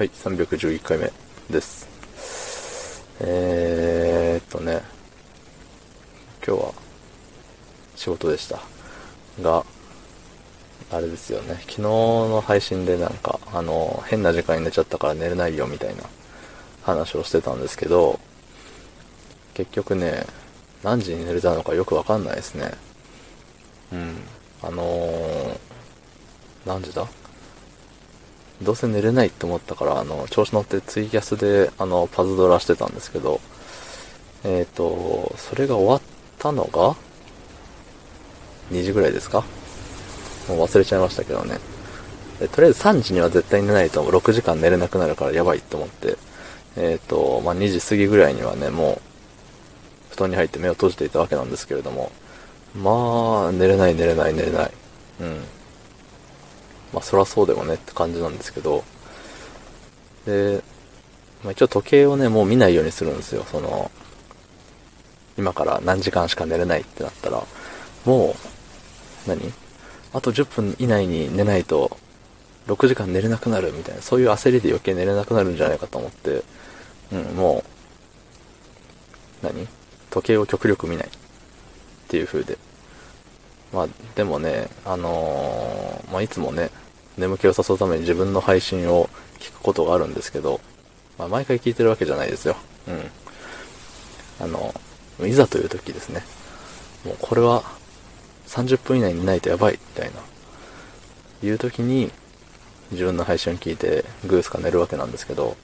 はい、311回目です。えーっとね、今日は仕事でした。が、あれですよね、昨日の配信でなんか、あの、変な時間に寝ちゃったから寝れないよみたいな話をしてたんですけど、結局ね、何時に寝れたのかよくわかんないですね。うん。あのー、何時だ？どうせ寝れないって思ったから、あの、調子乗ってツイキャスで、あの、パズドラしてたんですけど、えっ、と、それが終わったのが、2時ぐらいですか？もう忘れちゃいましたけどね。でとりあえず3時には絶対寝ないと6時間寝れなくなるからやばいと思って、えっ、と、まあ、2時過ぎぐらいにはね、もう、布団に入って目を閉じていたわけなんですけれども、まあ、寝れない寝れない寝れない。うん。まあそらそうでもねって感じなんですけど、で、まあ、一応時計をね、もう見ないようにするんですよ。その、今から何時間しか寝れないってなったら、もう、何？あと10分以内に寝ないと、6時間寝れなくなるみたいな、そういう焦りで余計寝れなくなるんじゃないかと思って、うん、もう、何？時計を極力見ないっていう風で。まあ、でもね、あのーまあ、いつもね、眠気を誘うために自分の配信を聞くことがあるんですけど、まあ、毎回聞いてるわけじゃないですよ。うん。あの、いざという時ですね。もうこれは30分以内にないとやばい、みたいな。いう時に、自分の配信を聞いて、グースか寝るわけなんですけど、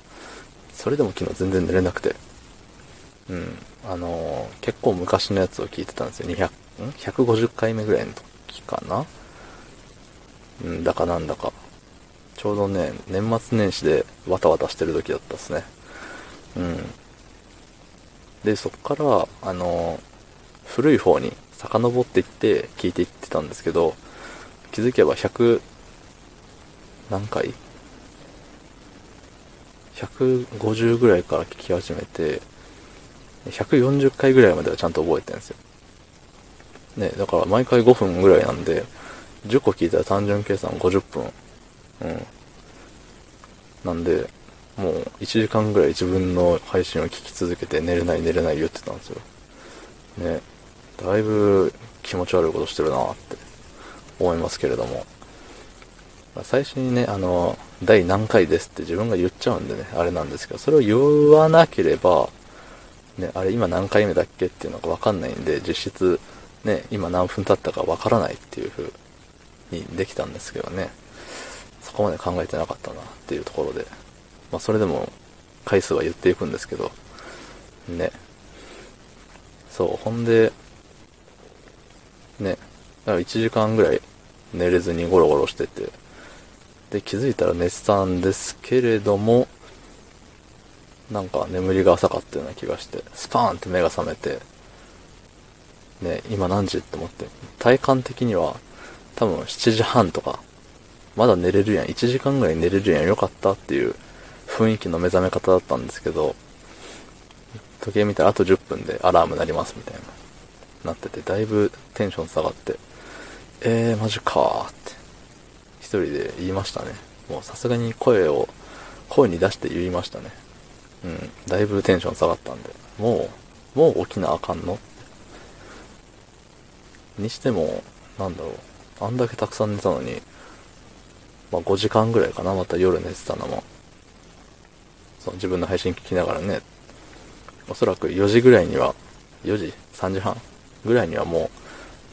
それでも昨日全然寝れなくて。うん。あの結構昔のやつを聞いてたんですよ。200、ん ?150 回目ぐらいの時かなうんだかなんだか。ちょうどね、年末年始でわたわたしてる時だったですね。うん。で、そっから、あの古い方に遡っていって聞いていってたんですけど、気づけば100、何回 ?150 ぐらいから聞き始めて、140回ぐらいまではちゃんと覚えてるんですよ。ね、だから毎回5分ぐらいなんで、10個聞いたら単純計算50分。うん。なんで、もう1時間ぐらい自分の配信を聞き続けて寝れない寝れない言ってたんですよ。ね。だいぶ気持ち悪いことしてるなって思いますけれども。最初にね、あの、第何回ですって自分が言っちゃうんでね、あれなんですけど、それを言わなければ、ね、あれ今何回目だっけっていうのがわかんないんで、実質、ね、今何分経ったかわからないっていう風にできたんですけどね、そこまで考えてなかったなっていうところで、まあそれでも回数は言っていくんですけど、ね、そう、ほんで、ね、だから1時間ぐらい寝れずにゴロゴロしてて、で、気づいたら寝てたんですけれども、なんか眠りが浅かったような気がして、スパーンって目が覚めて、ね、今何時って思って、体感的には多分7時半とか、まだ寝れるやん、1時間ぐらい寝れるやん、よかったっていう雰囲気の目覚め方だったんですけど、時計見たらあと10分でアラーム鳴りますみたいな、なってて、だいぶテンション下がって、えー、マジかーって、一人で言いましたね。もうさすがに声を、声に出して言いましたね。うん、だいぶテンション下がったんで、もう、もう起きなあかんの？にしても、なんだろう、あんだけたくさん寝たのに、まあ5時間ぐらいかな、また夜寝てたのも。そう、自分の配信聞きながらね、おそらく4時ぐらいには、4時 ?3 時半ぐらいにはもう、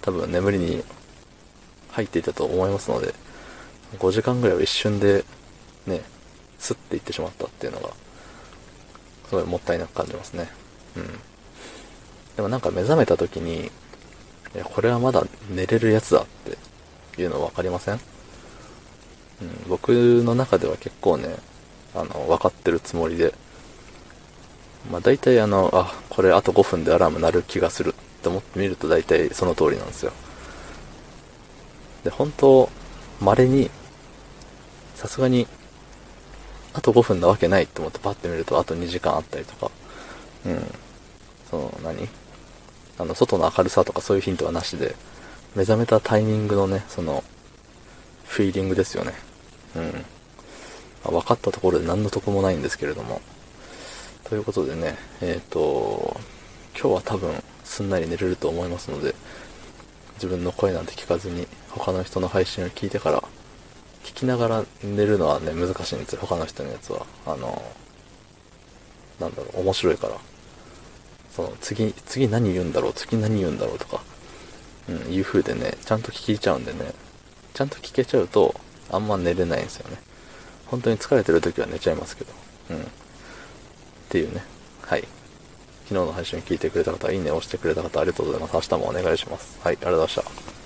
多分眠りに入っていたと思いますので、5時間ぐらいは一瞬で、ね、スッていってしまったっていうのが、すごいもったいなく感じますね。うん。でもなんか目覚めた時に、いや、これはまだ寝れるやつだっていうの分かりません？うん、僕の中では結構ね、あの、分かってるつもりで、まあ大体あの、あ、これあと5分でアラーム鳴る気がするって思ってみると大体その通りなんですよ。で、本当稀に、さすがに、あと5分なわけないと思ってパッて見るとあと2時間あったりとか、うん。その、何？あの、外の明るさとかそういうヒントはなしで、目覚めたタイミングのね、その、フィーリングですよね。うん。分かったところで何の得もないんですけれども。ということでね、えっ、ー、と、今日は多分すんなり寝れると思いますので、自分の声なんて聞かずに他の人の配信を聞いてから聞きながら寝るのはね難しいんですよ他の人のやつはあのなんだろう面白いからその次次何言うんだろう次何言うんだろうとか、うん、いう風でねちゃんと聞いちゃうんでねちゃんと聞けちゃうとあんま寝れないんですよね本当に疲れてる時は寝ちゃいますけどうんっていうねはい昨日の配信聞いてくれた方、いいね押してくれた方、ありがとうございます。明日もお願いします。はい、ありがとうございました。